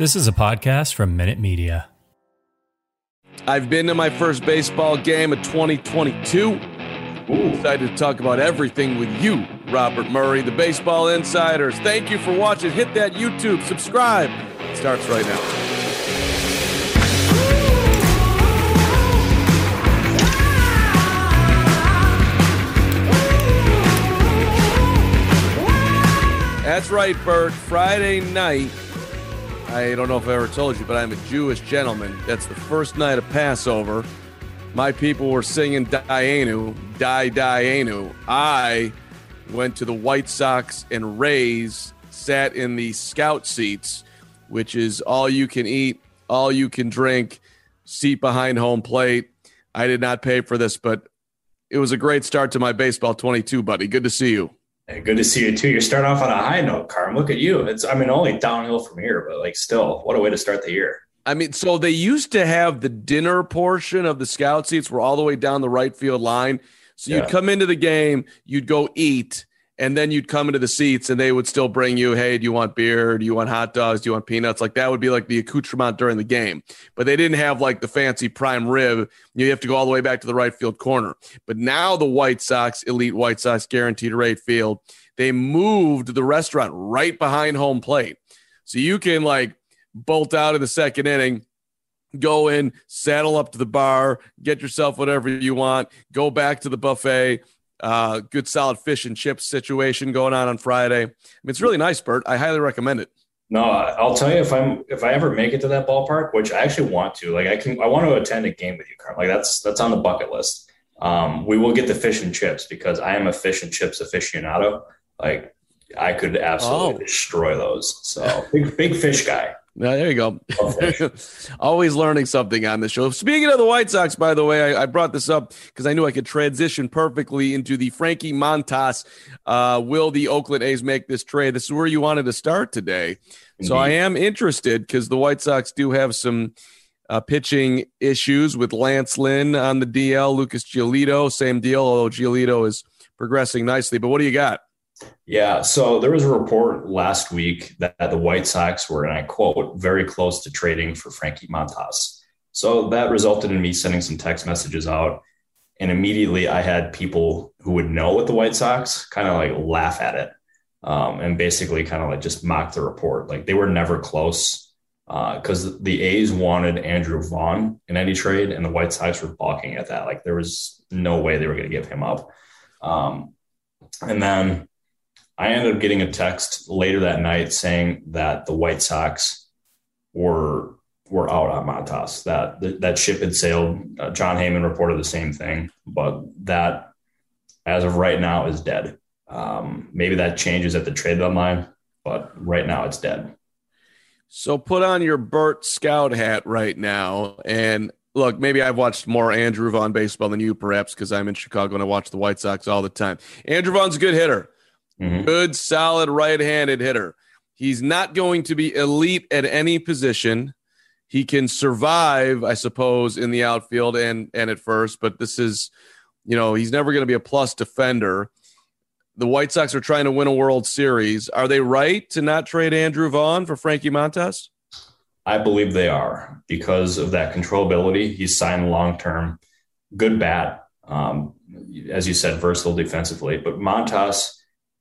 This is a podcast from Minute Media. I've been to my first baseball game of 2022. Excited to talk about everything with you, Robert Murray, the Baseball Insiders. Thank you for watching. Hit that YouTube, subscribe. It starts right now. That's right, Bert. Friday night. I don't know if I ever told you, but I'm a Jewish gentleman. That's the first night of Passover. My people were singing Dayenu, Die Dayenu. I went to the White Sox and Rays, sat in the scout seats, which is all you can eat, all you can drink, seat behind home plate. I did not pay for this, but it was a great start to my baseball 22, buddy. Good to see you. Good to see you too. You're starting off on a high note, Carm. Look at you. It's I mean only downhill from here, but like still, what a way to start the year. I mean, so they used to have the dinner portion of the scout seats were all the way down the right field line. So you'd Yeah. come into the game, you'd go eat, and then you'd come into the seats and they would still bring you, hey, do you want beer? Do you want hot dogs? Do you want peanuts? Like that would be like the accoutrement during the game. But they didn't have like the fancy prime rib. You have to go all the way back to the right field corner. But now the White Sox, elite White Sox guaranteed rate field, they moved the restaurant right behind home plate. So you can like bolt out in the second inning, go in, saddle up to the bar, get yourself whatever you want, go back to the buffet. Uh, good solid fish and chips situation going on on Friday. I mean, it's really nice, Bert. I highly recommend it. No, I'll tell you if I'm if I ever make it to that ballpark, which I actually want to. Like I can I want to attend a game with you, Carm. Like that's that's on the bucket list. Um, we will get the fish and chips because I am a fish and chips aficionado. Like I could absolutely Oh. destroy those. So big big fish guy. Yeah, there you go. Always learning something on this show. Speaking of the White Sox, by the way, I, I brought this up because I knew I could transition perfectly into the Frankie Montas. Uh, will the Oakland A's make this trade? This is where you wanted to start today. So I am interested because the White Sox do have some uh, pitching issues with Lance Lynn on the DL, Lucas Giolito, same deal, although Giolito is progressing nicely. But what do you got? Yeah. So there was a report last week that the White Sox were, and I quote, very close to trading for Frankie Montas. So that resulted in me sending some text messages out. And immediately I had people who would know with the White Sox kind of like laugh at it um, and basically kind of like just mock the report. Like they were never close because the A's wanted Andrew Vaughn in any trade, and the White Sox were balking at that. Like there was no way they were going to give him up. Um, and then I ended up getting a text later that night saying that the White Sox were were out on. That that, that ship had sailed. Uh, Jon Heyman reported the same thing, but that as of right now is dead. Um, maybe that changes at the trade deadline, but right now it's dead. So put on your Bert Scout hat right now. And look, maybe I've watched more Andrew Vaughn baseball than you, perhaps, because I'm in Chicago and I watch the White Sox all the time. Andrew Vaughn's a good hitter, Mhm. good, solid right handed hitter. He's not going to be elite at any position. He can survive, I suppose, in the outfield and and at first, but this is, you know, he's never going to be a plus defender. The White Sox are trying to win a World Series. Are they right to not trade Andrew Vaughn for Frankie Montas? I believe they are because of that controllability. He's signed long term, good bat. Um, as you said, versatile defensively. But Montas,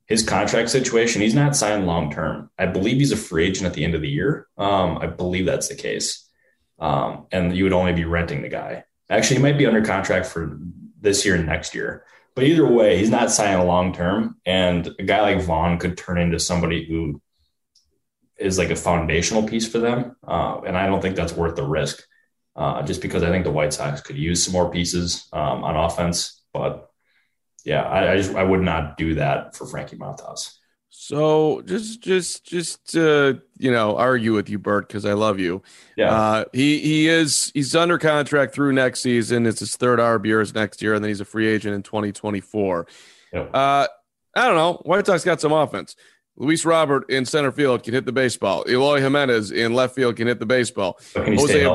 his contract situation, he's not signed long term. I believe he's a free agent at the end of the year. Um, I believe that's the case. Um, and you would only be renting the guy. Actually, he might be under contract for this year and next year. But either way, he's not signing long term. And a guy like Vaughn could turn into somebody who is like a foundational piece for them. Uh, and I don't think that's worth the risk. Uh, just because I think the White Sox could use some more pieces um, on offense. But yeah, I, I, just I would not do that for Frankie Montas. So just just just uh, you know argue with you, Bert, because I love you. Yeah, uh, he he is he's under contract through next season. It's his third ARB years next year, and then he's a free agent in 2024. Yep. Uh, I don't know. White Sox got some offense. Luis Robert in center field can hit the baseball. Eloy Jimenez in left field can hit the baseball. Jose,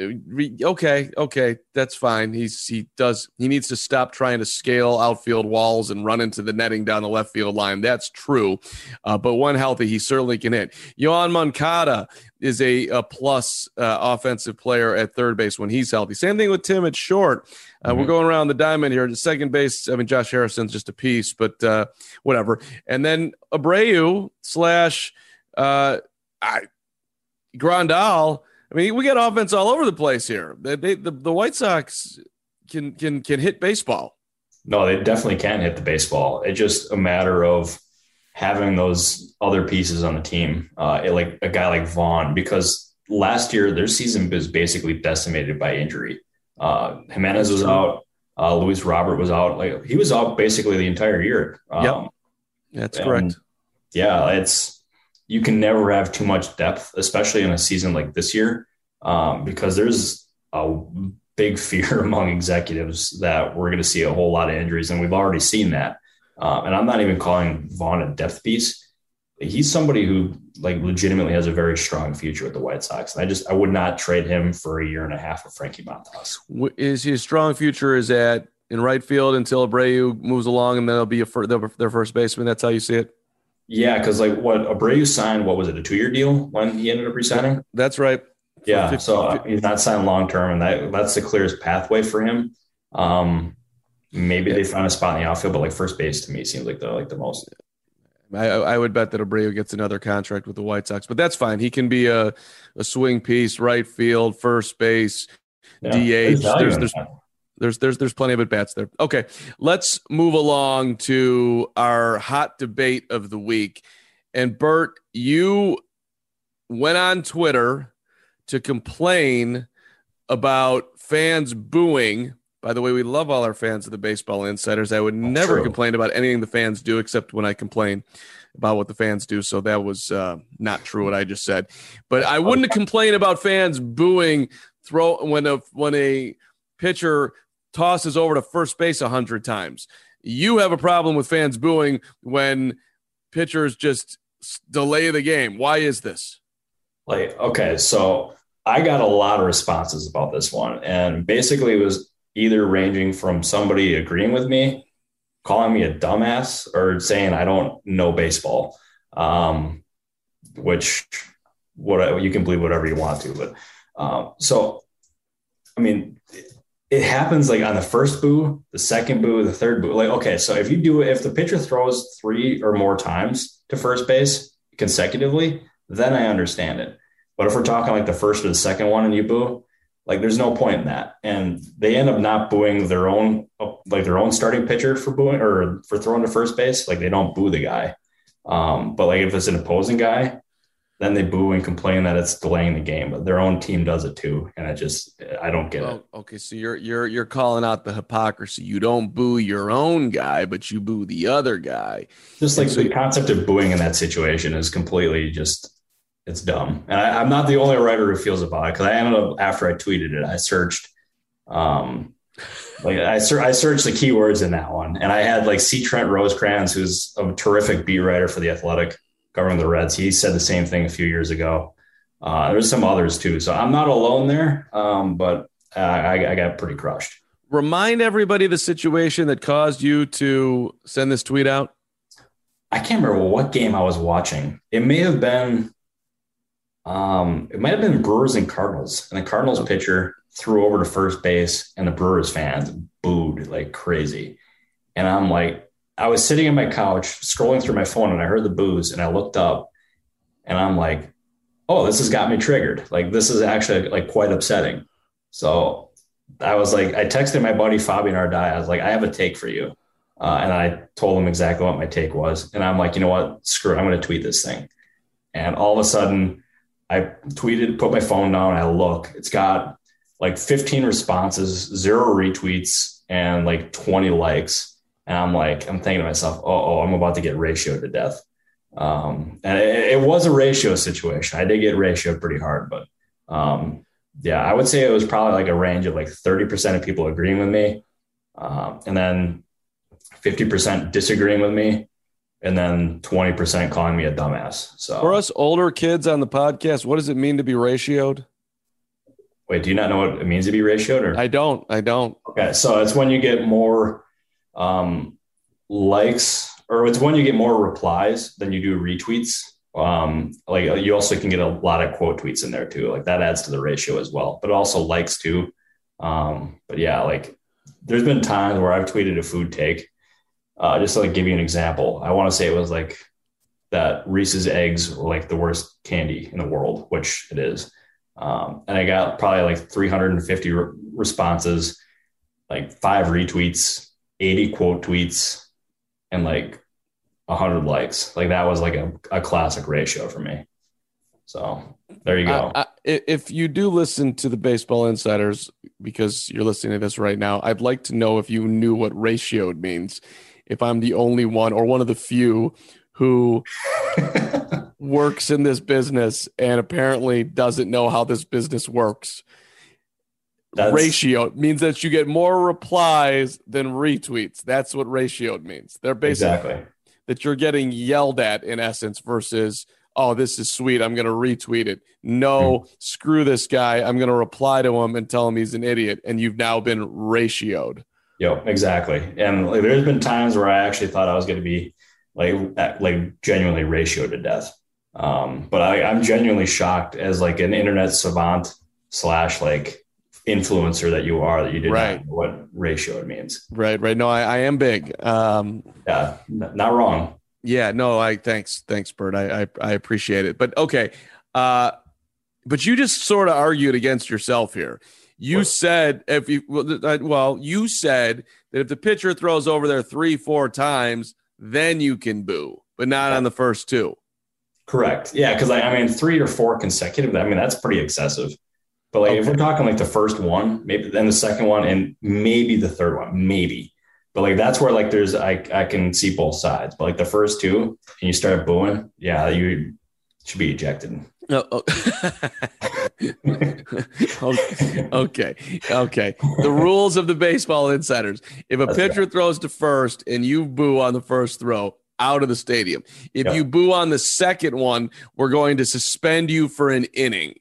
okay, okay, that's fine. He's he does he needs to stop trying to scale outfield walls and run into the netting down the left field line. That's true, uh, but when healthy, he certainly can hit. Yoan Moncada is a, a plus uh, offensive player at third base when he's healthy. Same thing with Tim at short. Uh, mm-hmm. We're going around the diamond here. The second base, I mean, Josh Harrison's just a piece, but uh, whatever. And then Abreu slash uh, I, Grandal I mean, we got offense all over the place here. They, they, the, the White Sox can can can hit baseball. No, they definitely can hit the baseball. It's just a matter of having those other pieces on the team, uh, like a guy like Vaughn, because last year their season was basically decimated by injury. Uh, Jimenez was out. Uh, Luis Robert was out. Like he was out basically the entire year. Um, yep, that's correct. Yeah, it's you can never have too much depth, especially in a season like this year, um, because there's a big fear among executives that we're going to see a whole lot of injuries, and we've already seen that. Um, and I'm not even calling Vaughn a depth piece. He's somebody who like legitimately has a very strong future with the White Sox. And I just I would not trade him for a year and a half of Frankie Montas. Is his strong future is at in right field until Abreu moves along, and then it'll be a fir- their first baseman. That's how you see it. Yeah, because like what Abreu signed, what was it, a two year deal when he ended up resigning? That's right. Yeah, 50, so uh, he's not signed long term, and that that's the clearest pathway for him. Um, maybe yeah. they find a spot in the outfield, but like first base to me seems like the like the most. I, I would bet that Abreu gets another contract with the White Sox, but that's fine. He can be a, a swing piece, right field, first base, yeah, DH. There's, there's, there's there's there's there's plenty of at bats there. Okay, let's move along to our hot debate of the week. And Bert, you went on Twitter to complain about fans booing. By the way, we love all our fans of the Baseball Insiders. I would never True. complain about anything the fans do except when I complain about what the fans do. So that was uh, not true what I just said. But I wouldn't complain about fans booing throw when a when a pitcher tosses over to first base a hundred times. You have a problem with fans booing when pitchers just delay the game. Why is this? Like, okay, so I got a lot of responses about this one, and basically it was either ranging from somebody agreeing with me, calling me a dumbass, or saying I don't know baseball. Um, which what you can believe whatever you want to, but um, so I mean, it happens like on the first boo, the second boo, the third boo. Like, okay, so if you do if the pitcher throws three or more times to first base consecutively, then I understand it. But if we're talking like the first or the second one and you boo, like there's no point in that. And they end up not booing their own, like their own starting pitcher for booing or for throwing to first base. Like they don't boo the guy. Um, but like if it's an opposing guy, then they boo and complain that it's delaying the game, but their own team does it too, and I just I don't get it. Okay, so you're you're you're calling out the hypocrisy. You don't boo your own guy, but you boo the other guy. Just like so the concept of booing in that situation is completely just it's dumb. And I, am not the only writer who feels about it because I ended up after I tweeted it, I searched, um, like I, ser- I searched the keywords in that one, and I had like C. Trent Rosecrans, who's a terrific beat writer for the Athletic covering the Reds. He said the same thing a few years ago. Uh, there's some others too. So I'm not alone there, um, but I, I got pretty crushed. Remind everybody the situation that caused you to send this tweet out. I can't remember what game I was watching. It may have been, um, it might have been Brewers and Cardinals, and the Cardinals pitcher threw over to first base, and the Brewers fans booed like crazy. And I'm like, I was sitting on my couch scrolling through my phone, and I heard the boos, and I looked up, and I'm like, oh, this has got me triggered. Like this is actually like quite upsetting. So I was like, I texted my buddy Fabian Ardaya. I was like, I have a take for you. Uh, and I told him exactly what my take was. And I'm like, you know what? Screw it. I'm going to tweet this thing. And all of a sudden, I tweeted, put my phone down, I look, it's got like 15 responses, zero retweets, and like 20 likes. And I'm like, I'm thinking to myself, oh, I'm about to get ratioed to death. Um, and it, it, was a ratio situation. I did get ratioed pretty hard, but um, yeah, I would say it was probably like a range of like 30% of people agreeing with me. Um, and then 50% disagreeing with me. And then 20% calling me a dumbass. So for us older kids on the podcast, what does it mean to be ratioed? Wait, do you not know what it means to be ratioed? Or? I don't. I don't. Okay. So it's when you get more um, likes or it's when you get more replies than you do retweets. Um, like you also can get a lot of quote tweets in there too. Like that adds to the ratio as well, but also likes too. Um, but yeah, like there's been times where I've tweeted a food take. Uh, just to like give you an example, I want to say it was like that Reese's eggs were like the worst candy in the world, which it is. Um, and I got probably like 350 re- responses, like five retweets, 80 quote tweets, and like 100 likes. Like that was like a, a classic ratio for me. So there you go. I, I, if you do listen to the Baseball Insiders, because you're listening to this right now, I'd like to know if you knew what ratioed means. If I'm the only one or one of the few who works in this business and apparently doesn't know how this business works. That's, ratio means that you get more replies than retweets. That's what ratio means. They're basically exactly. that you're getting yelled at in essence versus oh this is sweet i'm going to retweet it no mm. screw this guy i'm going to reply to him and tell him he's an idiot and you've now been ratioed Yep, exactly. And like, there's been times where I actually thought I was going to be like like genuinely ratioed to death. Um, but I, I'm genuinely shocked as like an internet savant slash like influencer that you are that you did right. not know what ratio it means. Right, right. No, I, I am big. Um, yeah, n- not wrong. Yeah, no, I thanks, thanks, Bert. I, I, I appreciate it. But okay, uh, but you just sort of argued against yourself here. You what? said if you well, you said that if the pitcher throws over there three, four times, then you can boo, but not on the first two. Correct. Yeah, because I, I mean, three or four consecutive. I mean, that's pretty excessive. But like okay. if we're talking like the first one, maybe then the second one, and maybe the third one, maybe. But like that's where like there's I I can see both sides. But like the first two, and you start booing, yeah, you should be ejected. Oh, oh. okay. Okay. The rules of the baseball insiders. If a That's pitcher right. throws to first and you boo on the first throw, out of the stadium. If you boo on the second one, we're going to suspend you for an inning.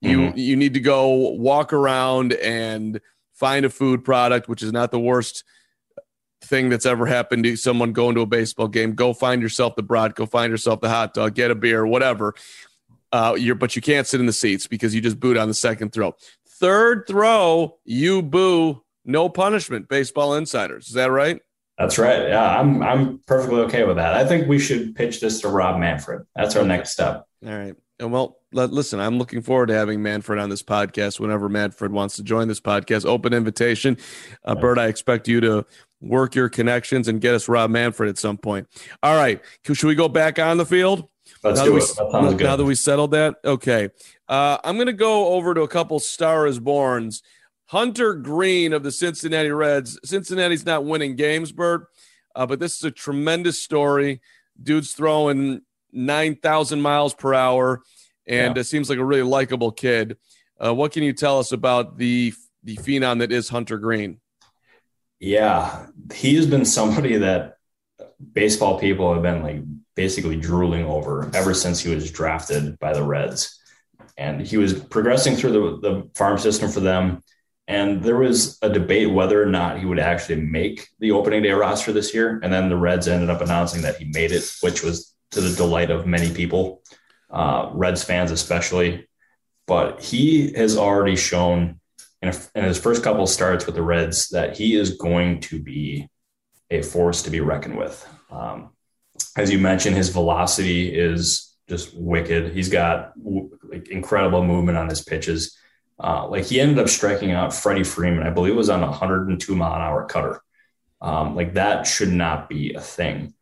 You mm-hmm. you need to go walk around and find a food product, which is not the worst thing that's ever happened to someone going to a baseball game. Go find yourself the brat, go find yourself the hot dog, get a beer, whatever. Uh, you're, but you can't sit in the seats because you just booed on the second throw. Third throw, you boo, no punishment. Baseball insiders, is that right? That's right. Yeah, I'm I'm perfectly okay with that. I think we should pitch this to Rob Manfred. That's our next step. All right. And well, listen, I'm looking forward to having Manfred on this podcast whenever Manfred wants to join this podcast. Open invitation. Uh, Bert, I expect you to work your connections and get us Rob Manfred at some point. All right. Should we go back on the field? Let's now do that it. That. Now that we settled that, okay. Uh, I'm going to go over to a couple Star is Borns. Hunter Greene of the Cincinnati Reds. Cincinnati's not winning games, Bert, uh, but this is a tremendous story. Dude's throwing 9,000 miles per hour, and yeah. it seems like a really likable kid. Uh, what can you tell us about the the phenom that is Hunter Greene? Yeah, he has been somebody that baseball people have been like basically drooling over ever since he was drafted by the Reds. And he was progressing through the, the farm system for them. And there was a debate whether or not he would actually make the opening day roster this year. And then the Reds ended up announcing that he made it, which was to the delight of many people, uh, Reds fans especially. But he has already shown in, a, in his first couple starts with the Reds that he is going to be a force to be reckoned with. Um, as you mentioned, his velocity is just wicked. He's got like incredible movement on his pitches. Uh, like he ended up striking out Freddie Freeman, I believe it was on a 102 mile an hour cutter. Um, like that should not be a thing.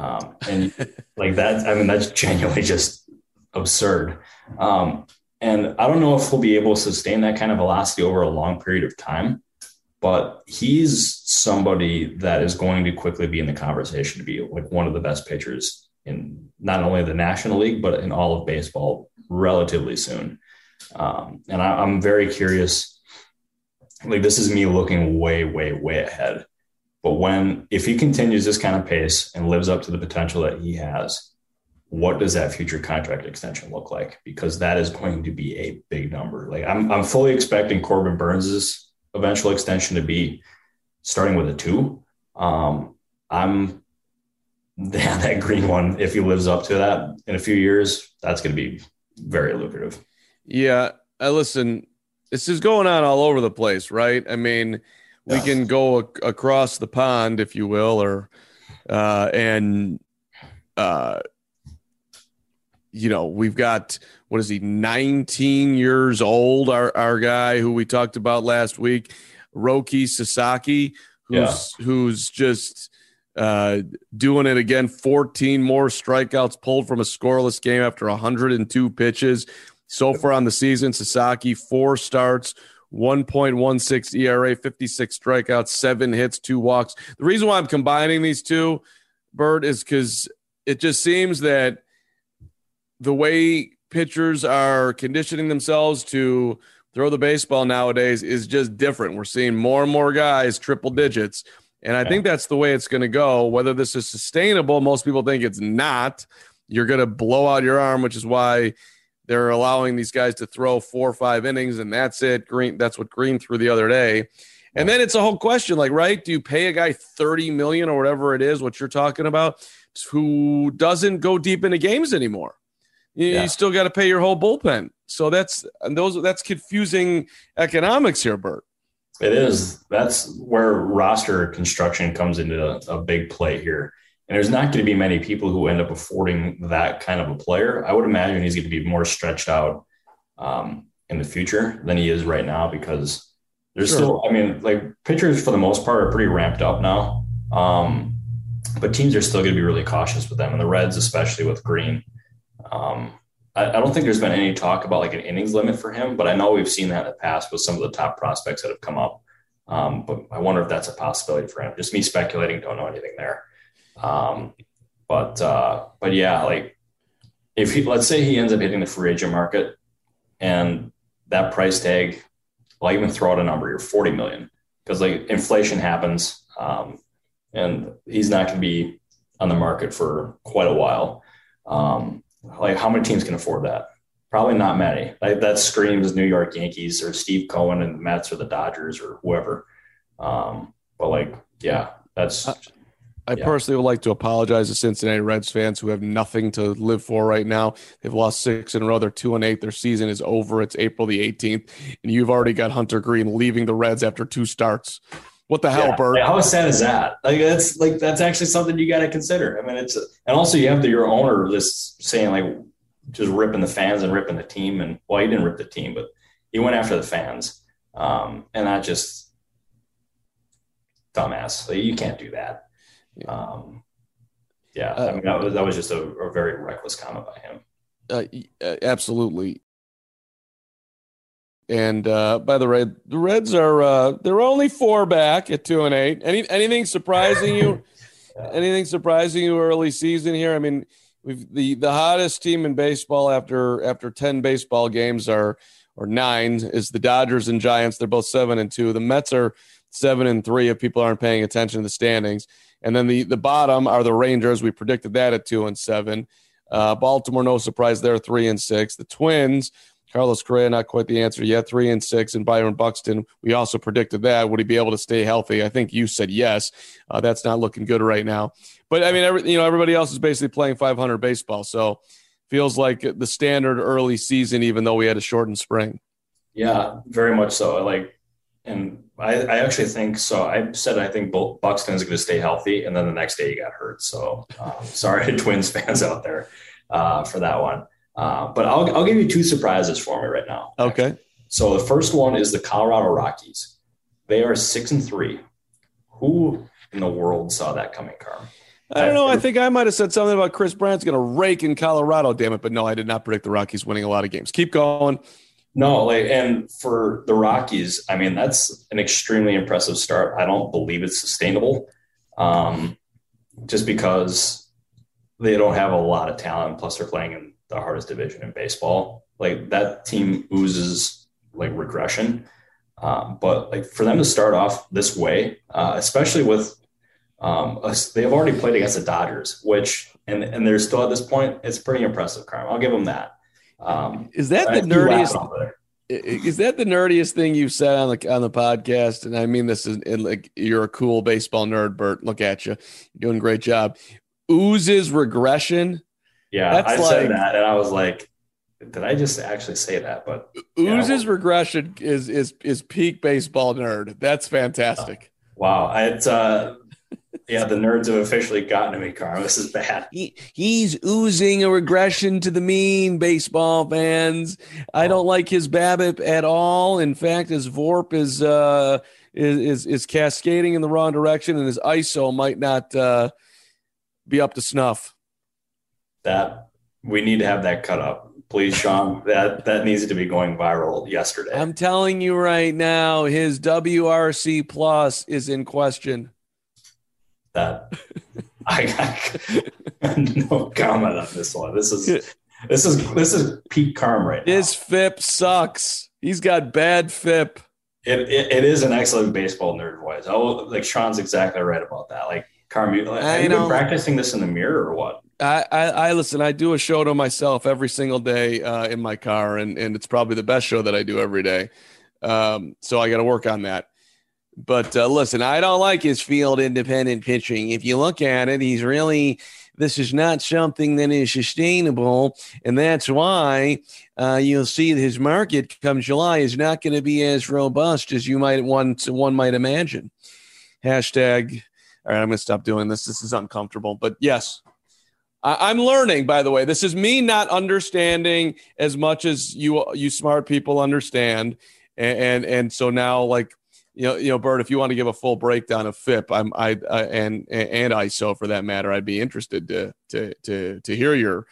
Um, and like that, I mean, that's genuinely just absurd. Um, and I don't know if he'll be able to sustain that kind of velocity over a long period of time, but he's somebody that is going to quickly be in the conversation to be like one of the best pitchers in not only the National League, but in all of baseball relatively soon. Um, and I, I'm very curious. Like, this is me looking way, way, way ahead. But when, if he continues this kind of pace and lives up to the potential that he has, what does that future contract extension look like? Because that is going to be a big number. Like I'm, I'm fully expecting Corbin Burnes's eventual extension to be starting with a two. Um, I'm yeah, that green one. If he lives up to that in a few years, that's going to be very lucrative. Yeah, I listen. This is going on all over the place, right? I mean, we can go ac- across the pond, if you will, or uh, and uh, you know, we've got what is he, 19 years old, our, our guy who we talked about last week, Roki Sasaki, who's yeah. who's just uh, doing it again. 14 more strikeouts pulled from a scoreless game after 102 pitches. So far on the season, Sasaki, four starts, 1.16 ERA, 56 strikeouts, seven hits, two walks. The reason why I'm combining these two, Bert, is because it just seems that the way pitchers are conditioning themselves to throw the baseball nowadays is just different. We're seeing more and more guys triple digits. And I think that's the way it's going to go. Whether this is sustainable, most people think it's not. You're going to blow out your arm, which is why they're allowing these guys to throw four or five innings, and that's it. Greene, that's what Greene threw the other day. And then it's a whole question, like, right? Do you pay a guy 30 million or whatever it is, what you're talking about, who doesn't go deep into games anymore? You, yeah. you still got to pay your whole bullpen. So that's and those that's confusing economics here, Bert. It is. That's where roster construction comes into a, a big play here. And there's not going to be many people who end up affording that kind of a player. I would imagine he's going to be more stretched out um, in the future than he is right now because there's sure. still, I mean, like pitchers for the most part are pretty ramped up now. Um, but teams are still going to be really cautious with them. And the Reds, especially with Greene, um, I, I, don't think there's been any talk about like an innings limit for him, but I know we've seen that in the past with some of the top prospects that have come up. Um, but I wonder if that's a possibility for him. Just me speculating, don't know anything there. Um, but uh, but yeah, like if he let's say he ends up hitting the free agent market and that price tag, I'll even throw out a number here, 40 million, because like inflation happens. Um, and he's not going to be on the market for quite a while. Um, like how many teams can afford that? Probably not many. Like that screams New York Yankees or Steve Cohen and the Mets or the Dodgers or whoever. Um, but like, yeah, that's. I yeah. personally would like to apologize to Cincinnati Reds fans who have nothing to live for right now. They've lost six in a row. They're two and eight. Their season is over. It's April the 18th, and you've already got Hunter Greene leaving the Reds after two starts. What the hell, yeah. Bert? how sad is that? Like that's like that's actually something you got to consider. I mean, it's and also you have the, your owner just saying like just ripping the fans and ripping the team, and well, he didn't rip the team, but he went after the fans, um, and that just dumbass. Like, you can't do that. Yeah. Um, yeah, uh, I mean that was that was just a, a very reckless comment by him. Uh, uh absolutely. And uh, by the way, the Reds are uh, they're only four back at two and eight. Any anything surprising you? anything surprising you early season here? I mean, we've the the hottest team in baseball after after ten baseball games are or nine is the Dodgers and Giants. They're both seven and two. The Mets are seven and three if people aren't paying attention to the standings. And then the the bottom are the Rangers. We predicted that at two and seven. Uh, Baltimore, no surprise, they're three and six. The Twins, Carlos Correa, not quite the answer yet, three and six. And Byron Buxton, we also predicted that. Would he be able to stay healthy? I think you said yes. Uh, that's not looking good right now. But I mean, every, you know, everybody else is basically playing 500 baseball. So feels like the standard early season, even though we had a shortened spring. Yeah, very much so. I like, and I, I actually think so. I said I think Buxton is going to stay healthy, and then the next day he got hurt. So um, sorry to Twins fans out there uh, for that one. Uh, but I'll I'll give you two surprises for me right now. Okay. So the first one is the Colorado Rockies. They are six and three. Who in the world saw that coming, Carm? I don't know. I think I might have said something about Kris Bryant's going to rake in Colorado. Damn it! But no, I did not predict the Rockies winning a lot of games. Keep going. No, like, and for the Rockies, I mean, that's an extremely impressive start. I don't believe it's sustainable, um, just because they don't have a lot of talent. Plus, they're playing in the hardest division in baseball. Like that team oozes like regression. Um, but like for them to start off this way, uh, especially with um, they've already played against the Dodgers, which and and they're still at this point, it's pretty impressive. Carm, I'll give them that. Um, is that the nerdiest? Is that the nerdiest thing you've said on the on the podcast? And I mean this is like you're a cool baseball nerd, Bert. Look at you, you're doing a great job. Oozes regression. Yeah, That's I like, said that, and I was like, did I just actually say that? But oozes yeah, regression is is is peak baseball nerd. That's fantastic. Wow, it's uh, yeah, the nerds have officially gotten to me, Carl. This is bad. He, he's oozing a regression to the mean, baseball fans. I don't like his BABIP at all. In fact, his VORP is uh is is, is cascading in the wrong direction, and his ISO might not uh, be up to snuff. That we need to have that cut up, please, Sean. that that needs to be going viral yesterday. I'm telling you right now, his WRC plus is in question that I got no comment on this one. This is this is this is peak Carm right now. His FIP sucks. He's got bad FIP. It, it, it is an excellent baseball nerd voice. Oh, like Sean's exactly right about that. Like Carm, you, have you been practicing this in the mirror or what? I, I, I, listen. I do a show to myself every single day uh, in my car, and and it's probably the best show that I do every day. Um, so I got to work on that. But uh, listen, I don't like his field independent pitching. If you look at it, he's really this is not something that is sustainable, and that's why uh, you'll see his market come July is not going to be as robust as you might want one might imagine. Hashtag. All right, I'm going to stop doing this. This is uncomfortable, but yes, I, am learning. By the way, this is me not understanding as much as you you smart people understand, and and, and so now like you know, you know, Bert, if you want to give a full breakdown of FIP, I'm I uh, and and ISO for that matter, I'd be interested to to to to hear your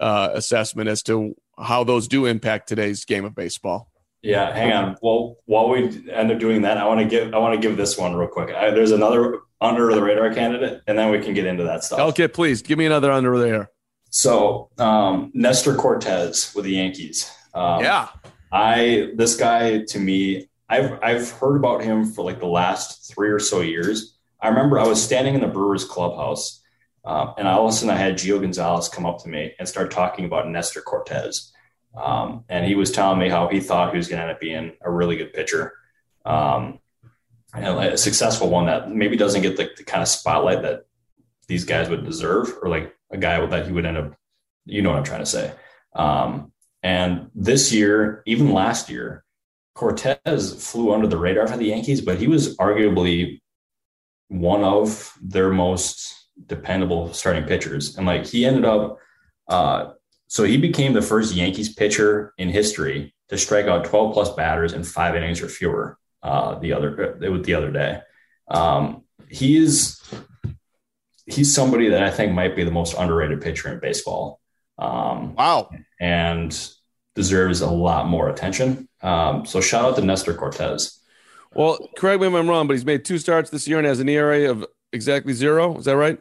uh, assessment as to how those do impact today's game of baseball. Yeah, hang on. Well, while we end up doing that, I want to give I want to give this one real quick. I, there's another under the radar candidate, and then we can get into that stuff. Okay, please give me another under the radar. So um, Nestor Cortes with the Yankees. Um, yeah, I this guy to me I've I've heard about him for like the last three or so years. I remember I was standing in the Brewers clubhouse, um, and all of a sudden I had Gio Gonzalez come up to me and start talking about Nestor Cortes, um, and he was telling me how he thought he was going to end up being a really good pitcher, um, and a successful one that maybe doesn't get the, the kind of spotlight that these guys would deserve, or like a guy that he would end up. You know what I'm trying to say. Um, and this year, even last year, Cortes flew under the radar for the Yankees, but he was arguably one of their most dependable starting pitchers. And like he ended up, uh, so he became the first Yankees pitcher in history to strike out 12 plus batters in five innings or fewer. Uh, the other uh, the other day, um, he is he's somebody that I think might be the most underrated pitcher in baseball. Um, wow! And deserves a lot more attention. Um, so shout out to Nestor Cortes. Well, correct me if I'm wrong, but he's made two starts this year and has an ERA of exactly zero. Is that right?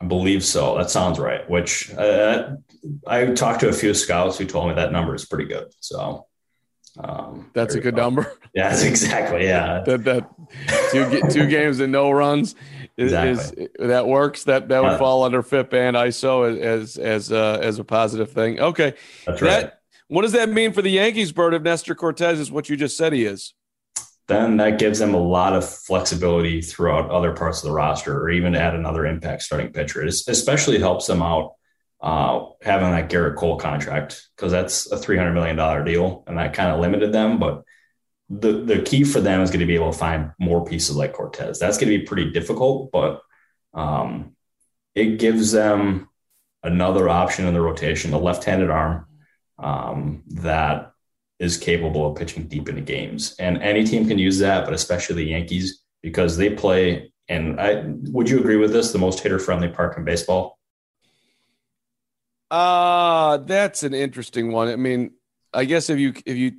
I believe so. That sounds right. Which uh, I talked to a few scouts who told me that number is pretty good. So Um, That's a good number. Yeah, that's exactly. Yeah. that that two two games and no runs is, Exactly. is that works. That that would Yeah. fall under FIP and ISO as as uh, as a positive thing. Okay, That's right. that what does that mean for the Yankees, Bert? If Nestor Cortes is what you just said he is. then that gives them a lot of flexibility throughout other parts of the roster or even add another impact starting pitcher. It especially helps them out uh, having that Gerrit Cole contract because that's a $300 million deal and that kind of limited them. But the, the key for them is going to be able to find more pieces like Cortes. That's going to be pretty difficult, but um, it gives them another option in the rotation, a left handed arm um, that is capable of pitching deep into games. And any team can use that, but especially the Yankees because they play. And I would you agree with this? The most hitter friendly park in baseball. Uh that's an interesting one. I mean, I guess if you if you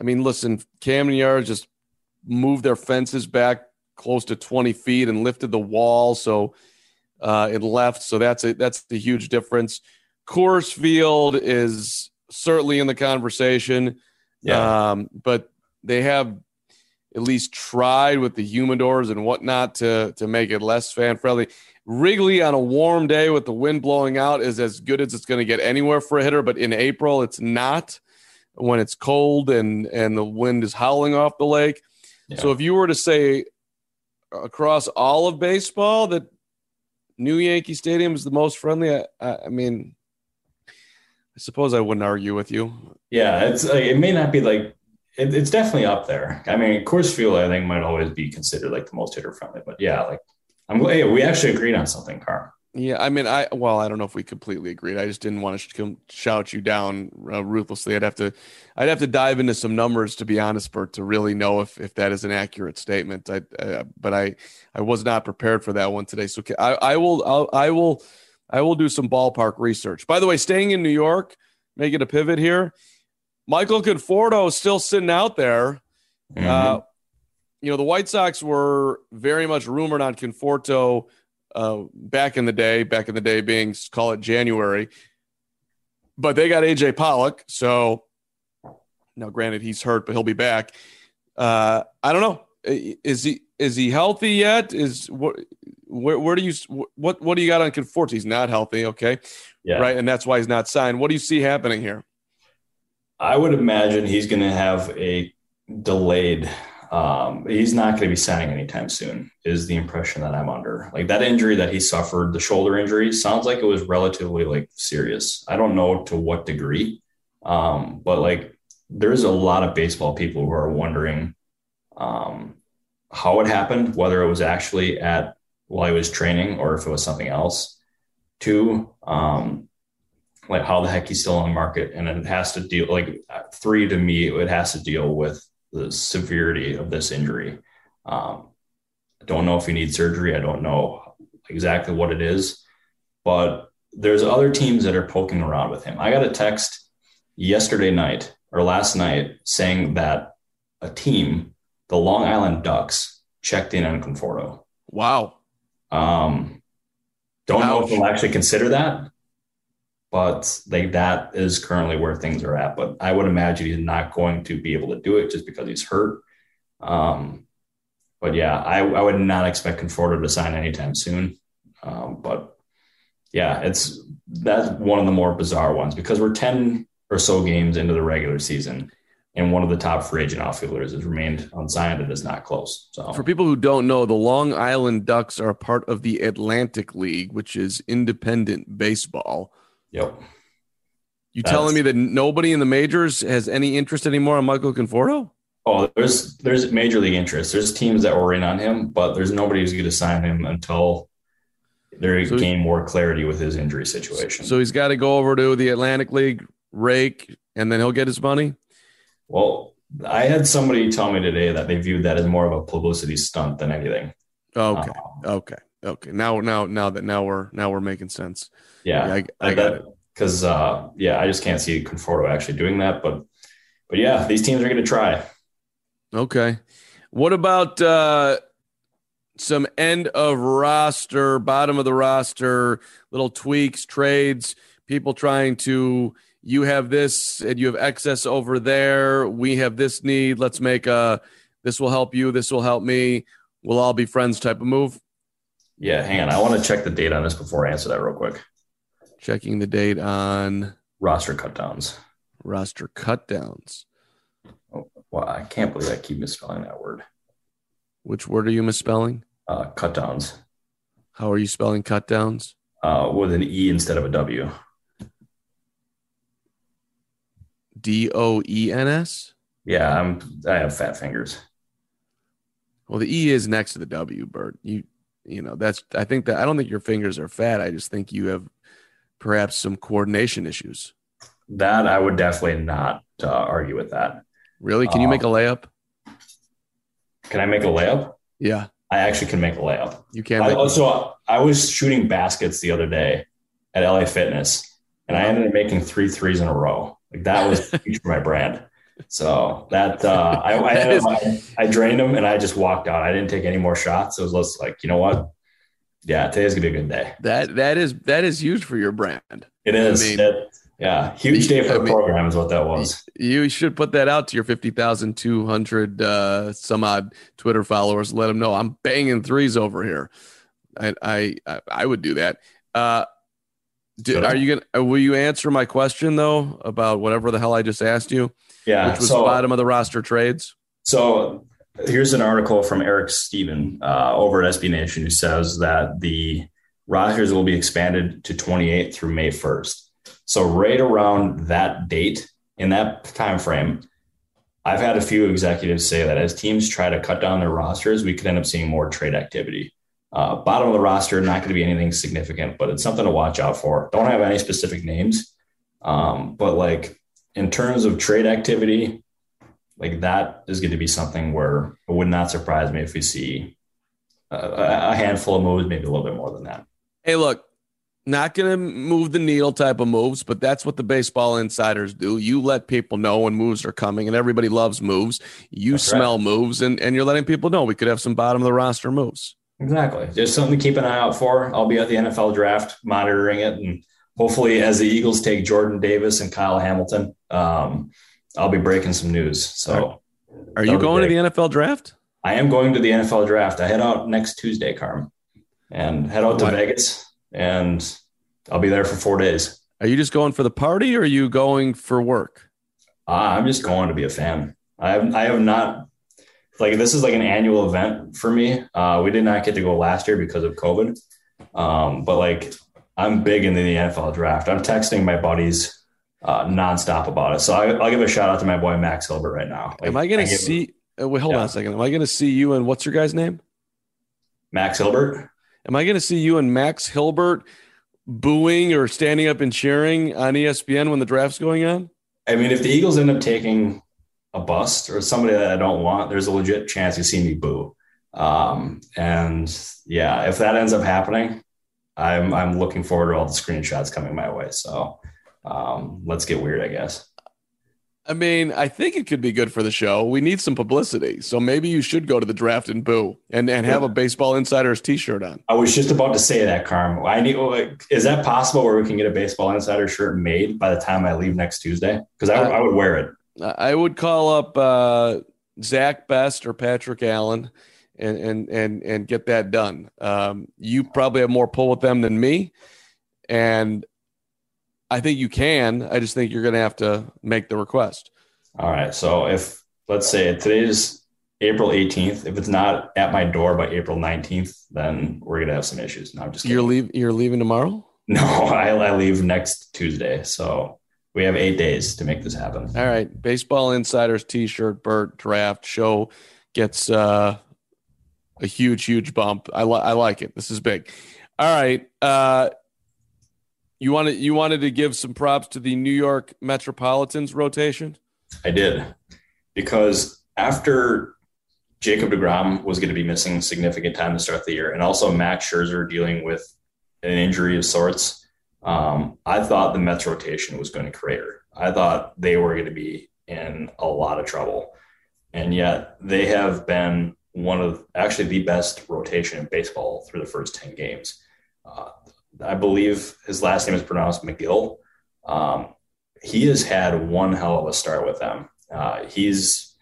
I mean, listen, Camden Yards just moved their fences back close to 20 feet and lifted the wall, so uh it left. So that's a that's the huge difference. Coors Field is certainly in the conversation. Um, but they have at least tried with the humidors and whatnot to to make it less fan friendly. Wrigley on a warm day with the wind blowing out is as good as it's going to get anywhere for a hitter, but in April it's not when it's cold and and the wind is howling off the lake. Yeah. So if you were to say across all of baseball that New Yankee Stadium is the most friendly, I I mean, I suppose I wouldn't argue with you. Yeah, it's like, it may not be like it, it's definitely up there. I mean, Coors Field, I think, might always be considered like the most hitter friendly. But yeah, like I'm hey, we actually agreed on something, Carm. Yeah, I mean, I well, I don't know if we completely agreed. I just didn't want to sh- come shout you down uh, ruthlessly. I'd have to, I'd have to dive into some numbers to be honest, Bert, to really know if if that is an accurate statement. I, uh, but I, I was not prepared for that one today. So I, I will, I'll, I will, I will do some ballpark research. By the way, staying in New York, making a pivot here. Michael Conforto is still sitting out there. Mm-hmm. Uh, you know, the White Sox were very much rumored on Conforto uh, back in the day, back in the day being call it January, but they got AJ Pollock. So now, granted, he's hurt, but he'll be back. Uh, I don't know. Is he is he healthy yet? Is what where, where do you what what do you got on Conforto? He's not healthy. Okay, yeah, right, and that's why he's not signed. What do you see happening here? I would imagine he's going to have a delayed. Um, he's not going to be signing anytime soon. Is the impression that I'm under? Like that injury that he suffered, the shoulder injury, sounds like it was relatively like serious. I don't know to what degree, um, but like there's a lot of baseball people who are wondering um, how it happened, whether it was actually at while he was training or if it was something else. Two, um, like how the heck he's still on the market, and it has to deal like three to me, it has to deal with the severity of this injury. Um, I don't know if he needs surgery. I don't know exactly what it is, but there's other teams that are poking around with him. I got a text yesterday night or last night saying that a team, the Long Island Ducks, checked in on Conforto. Wow. Um, don't know if Ouch. they'll actually consider that, but like that is currently where things are at. But I would imagine he's not going to be able to do it just because he's hurt. Um, but yeah, I, I would not expect Conforto to sign anytime soon. Um, but yeah, it's that's one of the more bizarre ones because we're 10 or so games into the regular season. And one of the top free agent outfielders has remained unsigned and is not close. So For people who don't know, the Long Island Ducks are a part of the Atlantic League, which is independent baseball. yep. You That's- telling me that nobody in the majors has any interest anymore on Michael Conforto? Oh, there's there's major league interest. There's teams that were in on him, but there's nobody who's going to sign him until they So- gain more clarity with his injury situation. So he's got to go over to the Atlantic League, rake, and then he'll get his money. Well, I had somebody tell me today that they viewed that as more of a publicity stunt than anything. Okay, Um, okay, okay. Now, now, now that now we're now we're making sense. yeah, I, I got it. Because uh, yeah, I just can't see Conforto actually doing that. But but yeah, these teams are going to try. Okay. What about uh some end of roster, bottom of the roster, little tweaks, trades, people trying to you have this and you have excess over there. We have this need. Let's make a this will help you. This will help me. We'll all be friends type of move. Yeah, hang on. I want to check the date on this before I answer that real quick. Checking the date on roster cutdowns. Roster cutdowns. Oh, well, I can't believe I keep misspelling that word. Which word are you misspelling? Uh, cutdowns. How are you spelling cutdowns? Uh, with an E instead of a W. D O E N S. Yeah, I'm. I have fat fingers. Well, the E is next to the W, Bert. You, you know, that's. I think that I don't think your fingers are fat. I just think you have perhaps some coordination issues. That I would definitely not uh, argue with that. Really? Can you make a um, layup? Can I make a layup? Yeah. I actually can make a layup. You can. I, so I was shooting baskets the other day at LA Fitness, and I ended up making three threes in a row. Like that was huge for my brand. So that uh, I, I, is- I, I, drained them and I just walked out. I didn't take any more shots. It was just like, you know what? Yeah, today's gonna be a good day. That that is that is huge for your brand. It is. I mean, it, yeah, huge day for the mean, program is what that was. You should put that out to your fifty thousand two hundred uh, some odd Twitter followers. Let them know I'm banging threes over here. I I I would do that. Uh, do, are you gonna? Uh, will you answer my question though about whatever the hell I just asked you? Yeah, which was so, the bottom of the roster trades. So here's an article from Eric Stephen uh, over at SB Nation who says that the rosters will be expanded to 28 through May 1st. So right around that date, in that time frame, I've had a few executives say that as teams try to cut down their rosters, we could end up seeing more trade activity. Uh, bottom of the roster, not going to be anything significant, but it's something to watch out for. Don't have any specific names, um, but like in terms of trade activity, like that is going to be something where it would not surprise me if we see a, a handful of moves, maybe a little bit more than that. Hey, look, not going to move the needle type of moves, but that's what the baseball insiders do. You let people know when moves are coming, and everybody loves moves. You that's smell right. moves, and, and you're letting people know we could have some bottom of the roster moves. Exactly. Just something to keep an eye out for. I'll be at the NFL draft monitoring it. And hopefully, as the Eagles take Jordan Davis and Kyle Hamilton, um, I'll be breaking some news. So, are, you going to the NFL draft? I am going to the NFL draft. I head out next Tuesday, Carm, and head out to what? Vegas, and I'll be there for four days. Are you just going for the party, or are you going for work? Uh, I'm just going to be a fan. I have I have not like this is like an annual event for me. Uh, we did not get to go last year because of COVID, um, but like I'm big into the NFL draft. I'm texting my buddies uh, nonstop about it. So I, will give a shout out to my boy Max Hilbert right now. Like, Am I going to see? Uh, wait, hold yeah. on a second. Am I going to see you and what's your guy's name? Max Hilbert. Am I going to see you and Max Hilbert booing or standing up and cheering on ESPN when the draft's going on? I mean, if the Eagles end up taking a bust or somebody that I don't want, there's a legit chance you see me boo. Um, and yeah, if that ends up happening, I'm I'm looking forward to all the screenshots coming my way. So um, let's get weird, I guess. I mean, I think it could be good for the show. We need some publicity, so maybe you should go to the draft and boo and and have a baseball insiders T-shirt on. I was just about to say that, Carm. I need. Is that possible where we can get a baseball insider shirt made by the time I leave next Tuesday? Because I, uh, I would wear it. I would call up uh, Zach Best or Patrick Allen and and and and get that done. Um, you probably have more pull with them than me, and I think you can. I just think you're going to have to make the request. All right. So if let's say today's April 18th, if it's not at my door by April 19th, then we're going to have some issues. No, I'm just kidding. you're leave you're leaving tomorrow. No, I, I leave next Tuesday. So we have eight days to make this happen. All right. Baseball Insiders T-shirt, Bert draft show gets uh, a huge, huge bump. I, li- I like it. This is big. All right. Uh, you wanted you wanted to give some props to the New York Metropolitans rotation. I did because after Jacob Degrom was going to be missing significant time to start the year, and also Max Scherzer dealing with an injury of sorts um, I thought the Mets rotation was going to crater. I thought they were going to be in a lot of trouble. And yet they have been one of actually the best rotation in baseball through the first 10 games. Uh, I believe his last name is pronounced Megill. Um, he has had one hell of a start with them. Uh, he's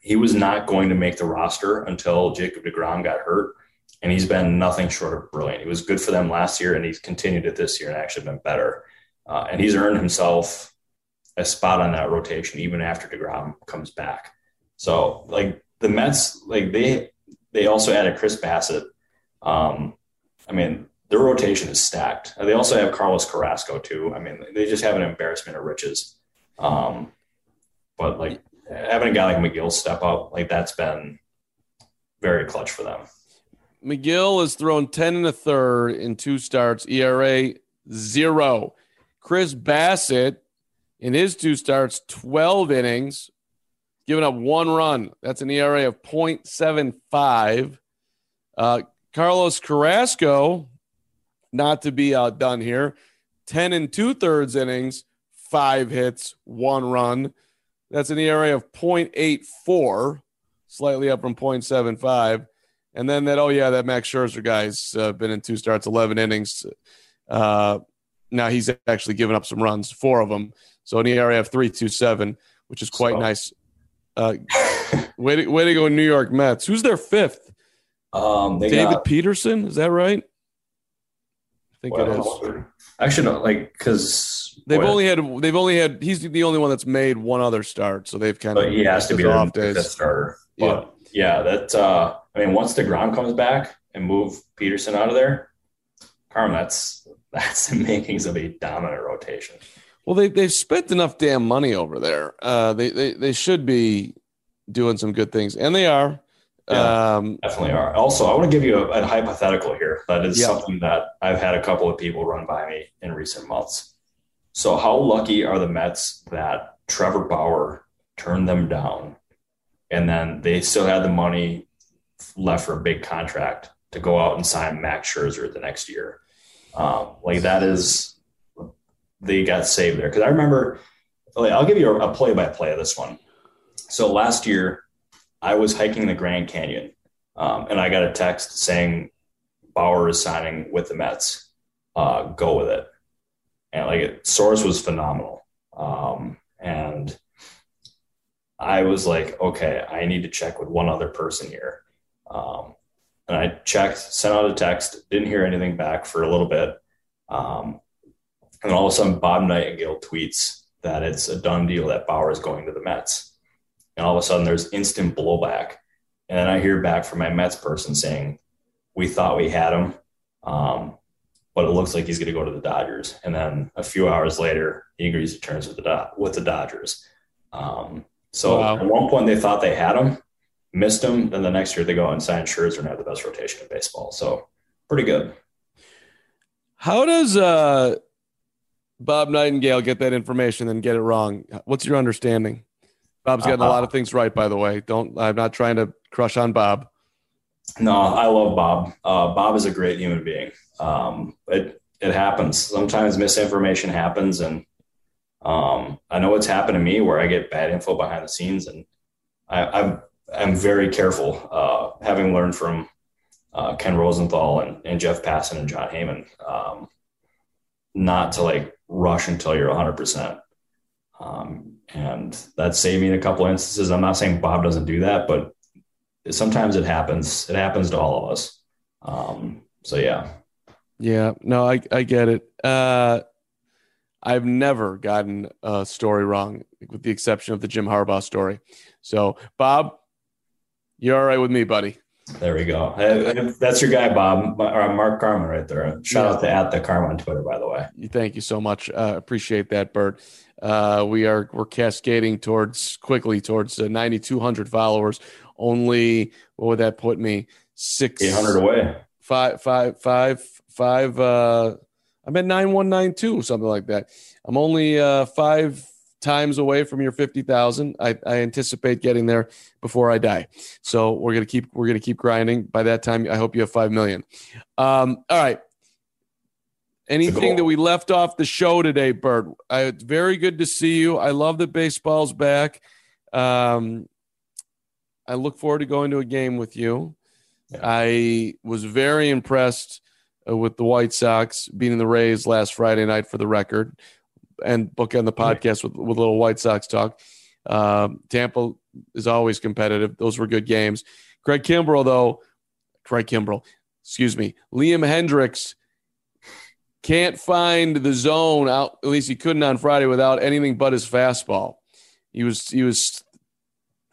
he was not going to make the roster until Jacob DeGrom got hurt, and he's been nothing short of brilliant. He was good for them last year, and he's continued it this year and actually been better. Uh, and he's earned himself a spot on that rotation even after DeGrom comes back. So like the Mets, like they they also added Chris Bassitt. Um, I mean, their rotation is stacked. They also have Carlos Carrasco too. I mean, they just have an embarrassment of riches. Um, but like having a guy like Megill step up, like that's been very clutch for them. Megill has thrown 10 and a third in two starts, ERA zero. Chris Bassitt in his two starts, 12 innings, giving up one run. That's an ERA of 0.75. Uh, Carlos Carrasco, not to be outdone here, 10 and two thirds innings, five hits, one run. That's an ERA of 0.84, slightly up from 0.75. And then that, oh, yeah, that Max Scherzer guy's uh, been in two starts, 11 innings. Uh, now he's actually given up some runs, four of them. So an ERA of 3.27, which is quite so. nice. Uh, way, to, way to go, New York Mets. Who's their fifth? Um, David got, Peterson, is that right? I think well, it is. Actually, no, like because they've only had they've only had he's the only one that's made one other start, so they've kind of he has to be off days. Starter. But yeah, yeah, that uh, I mean, once DeGrom comes back and move Peterson out of there, Carm, that's that's the makings of a dominant rotation. Well, they they've spent enough damn money over there. Uh, they they they should be doing some good things, and they are. Yeah, um, definitely are. Also, I want to give you a, a hypothetical here. That is yeah. something that I've had a couple of people run by me in recent months. So, how lucky are the Mets that Trevor Bauer turned them down, and then they still had the money left for a big contract to go out and sign Max Scherzer the next year? Um, like that is they got saved there because I remember. I'll give you a play by play of this one. So last year, I was hiking the Grand Canyon, um, and I got a text saying Bauer is signing with the Mets. Uh, go with it. And like it, source was phenomenal. Um, and I was like, okay, I need to check with one other person here. Um, and I checked, sent out a text, didn't hear anything back for a little bit. Um, and then all of a sudden, Bob Nightingale tweets that it's a done deal that Bauer is going to the Mets and all of a sudden there's instant blowback. And then I hear back from my Mets person saying, "We thought we had him, um, but it looks like he's going to go to the Dodgers." And then a few hours later, he agrees to terms with the with the Dodgers. Um, so wow. at one point they thought they had him, missed him. Then the next year they go and sign Scherzer and have the best rotation in baseball. So pretty good. How does uh, Bob Nightingale get that information and get it wrong? What's your understanding? Bob's getting uh-huh. a lot of things right, by the way. Don't I'm not trying to crush on Bob. No, I love Bob. Uh, Bob is a great human being. Um, it it happens. Sometimes misinformation happens, and um, I know what's happened to me where I get bad info behind the scenes, and I, I'm I'm very careful, uh, having learned from uh, Ken Rosenthal and, and Jeff Passan and Jon Heyman, um, not to like rush until you're 100. Um, percent and that saved me in a couple instances. I'm not saying Bob doesn't do that, but sometimes it happens. It happens to all of us. Um, so yeah. Yeah, no, I, I get it. Uh, I've never gotten a story wrong, with the exception of the Jim Harbaugh story. So, Bob, you're all right with me, buddy. There we go. That's your guy, Bob, or Mark Carman, right there. Shout yeah. out to at the Carmen on Twitter, by the way. Thank you so much. Uh, appreciate that, Bert. Uh, we are we're cascading towards quickly towards uh, 9,200 followers. Only what would that put me? Six 800 away. Five five five five. Uh, I'm at 9192, something like that. I'm only uh, five times away from your 50,000. I, I anticipate getting there before I die. So we're gonna keep we're gonna keep grinding. By that time, I hope you have five million. Um, all right. Anything that we left off the show today, Bert? I, it's very good to see you. I love that baseball's back. Um, I look forward to going to a game with you. Yeah. I was very impressed with the White Sox beating the Rays last Friday night for the record. and bookend the podcast with with a little White Sox talk. Um, Tampa is always competitive. Those were good games. Craig Kimbrel, though, Craig Kimbrel, excuse me, Liam Hendriks can't find the zone out. At least he couldn't on Friday without anything but his fastball. He was he was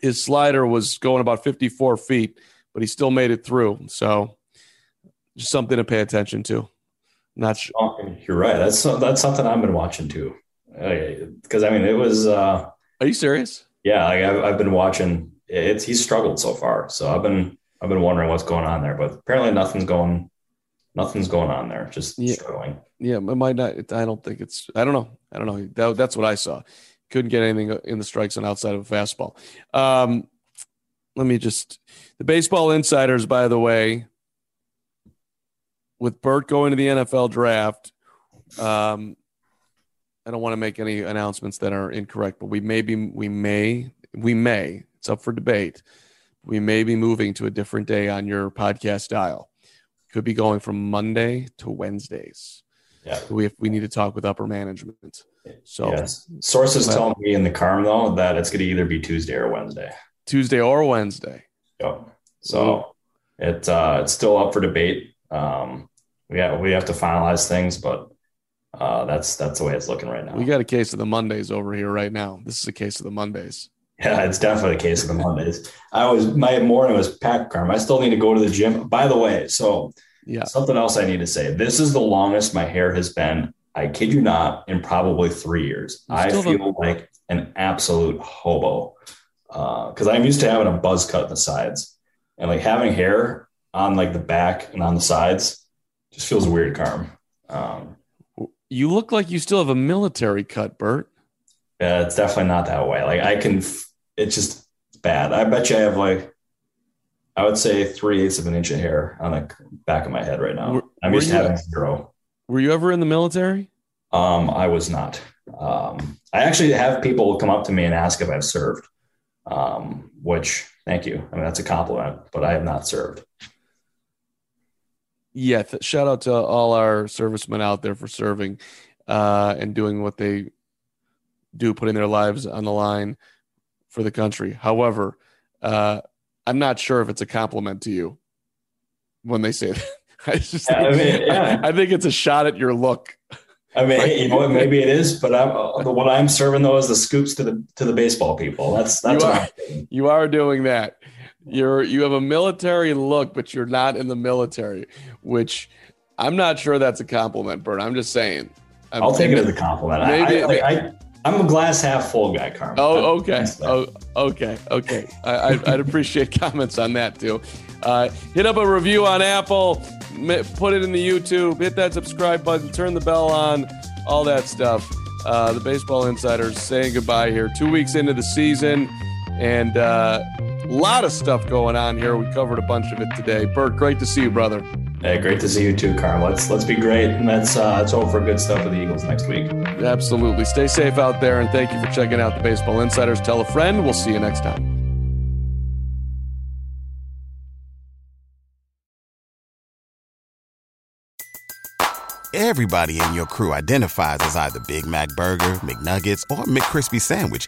his slider was going about 54 feet, but he still made it through. So just something to pay attention to. Not sure. Oh, you're right. That's that's something I've been watching too. Because I mean, it was. Uh, Are you serious? Yeah, like I've, I've been watching. It's he's struggled so far, so I've been I've been wondering what's going on there, but apparently nothing's going nothing's going on there. Just yeah. struggling. Yeah, it might not. I don't think it's. I don't know. I don't know. That, that's what I saw. Couldn't get anything in the strikes and outside of a fastball. Um, let me just the baseball insiders, by the way, with Bert going to the NFL draft. Um, I don't want to make any announcements that are incorrect, but we may be, we may, we may. It's up for debate. We may be moving to a different day on your podcast dial. Could be going from Monday to Wednesdays. Yeah, we we need to talk with upper management. So yes. sources tell me in the Carm though that it's going to either be Tuesday or Wednesday. Tuesday or Wednesday. Yep. So it uh, it's still up for debate. Um, we have, we have to finalize things, but uh, that's that's the way it's looking right now. We got a case of the Mondays over here right now. This is a case of the Mondays. Yeah, it's definitely a case of the Mondays. I was my morning was packed, Carm. I still need to go to the gym. By the way, so yeah, something else I need to say. This is the longest my hair has been. I kid you not, in probably three years. I feel like an absolute hobo Uh, because uh, I'm used to having a buzz cut in the sides and like having hair on like the back and on the sides just feels weird, Carm. Um, you look like you still have a military cut, Bert. Yeah, it's definitely not that way. Like I can, it's just bad. I bet you I have like, I would say three eighths of an inch of hair on the back of my head right now. Were, I'm to having zero. Were you ever in the military? Um, I was not. Um, I actually have people come up to me and ask if I've served, um, which thank you. I mean, that's a compliment, but I have not served yeah, th- shout out to all our servicemen out there for serving uh, and doing what they do, putting their lives on the line for the country. However, uh, I'm not sure if it's a compliment to you when they say that. I just think, I, mean, yeah. I, I, think it's a shot at your look. I mean, you know, maybe it is, but I'm, uh, what I'm serving though is the scoops to the to the baseball people. That's that's you are, you are doing that. You're you have a military look, but you're not in the military, which I'm not sure that's a compliment, Bert. I'm just saying. i will take it as a compliment. Maybe, I, I, I, I'm a glass half full guy, Carman. Oh, okay. Oh, okay. Okay. I, would appreciate comments on that too. Uh, hit up a review on Apple, put it in the YouTube, hit that subscribe button, turn the bell on, all that stuff. Uh, the Baseball Insiders saying goodbye here. Two weeks into the season, and uh, a lot of stuff going on here. We covered a bunch of it today. Bert, great to see you, brother. Hey, great to see you too, Carl. Let's let's be great, and let's uh, let's hope for good stuff with the Eagles next week. Absolutely. Stay safe out there, and thank you for checking out the Baseball Insiders. Tell a friend. We'll see you next time. Everybody in your crew identifies as either Big Mac Burger, McNuggets, or McCrispy Sandwich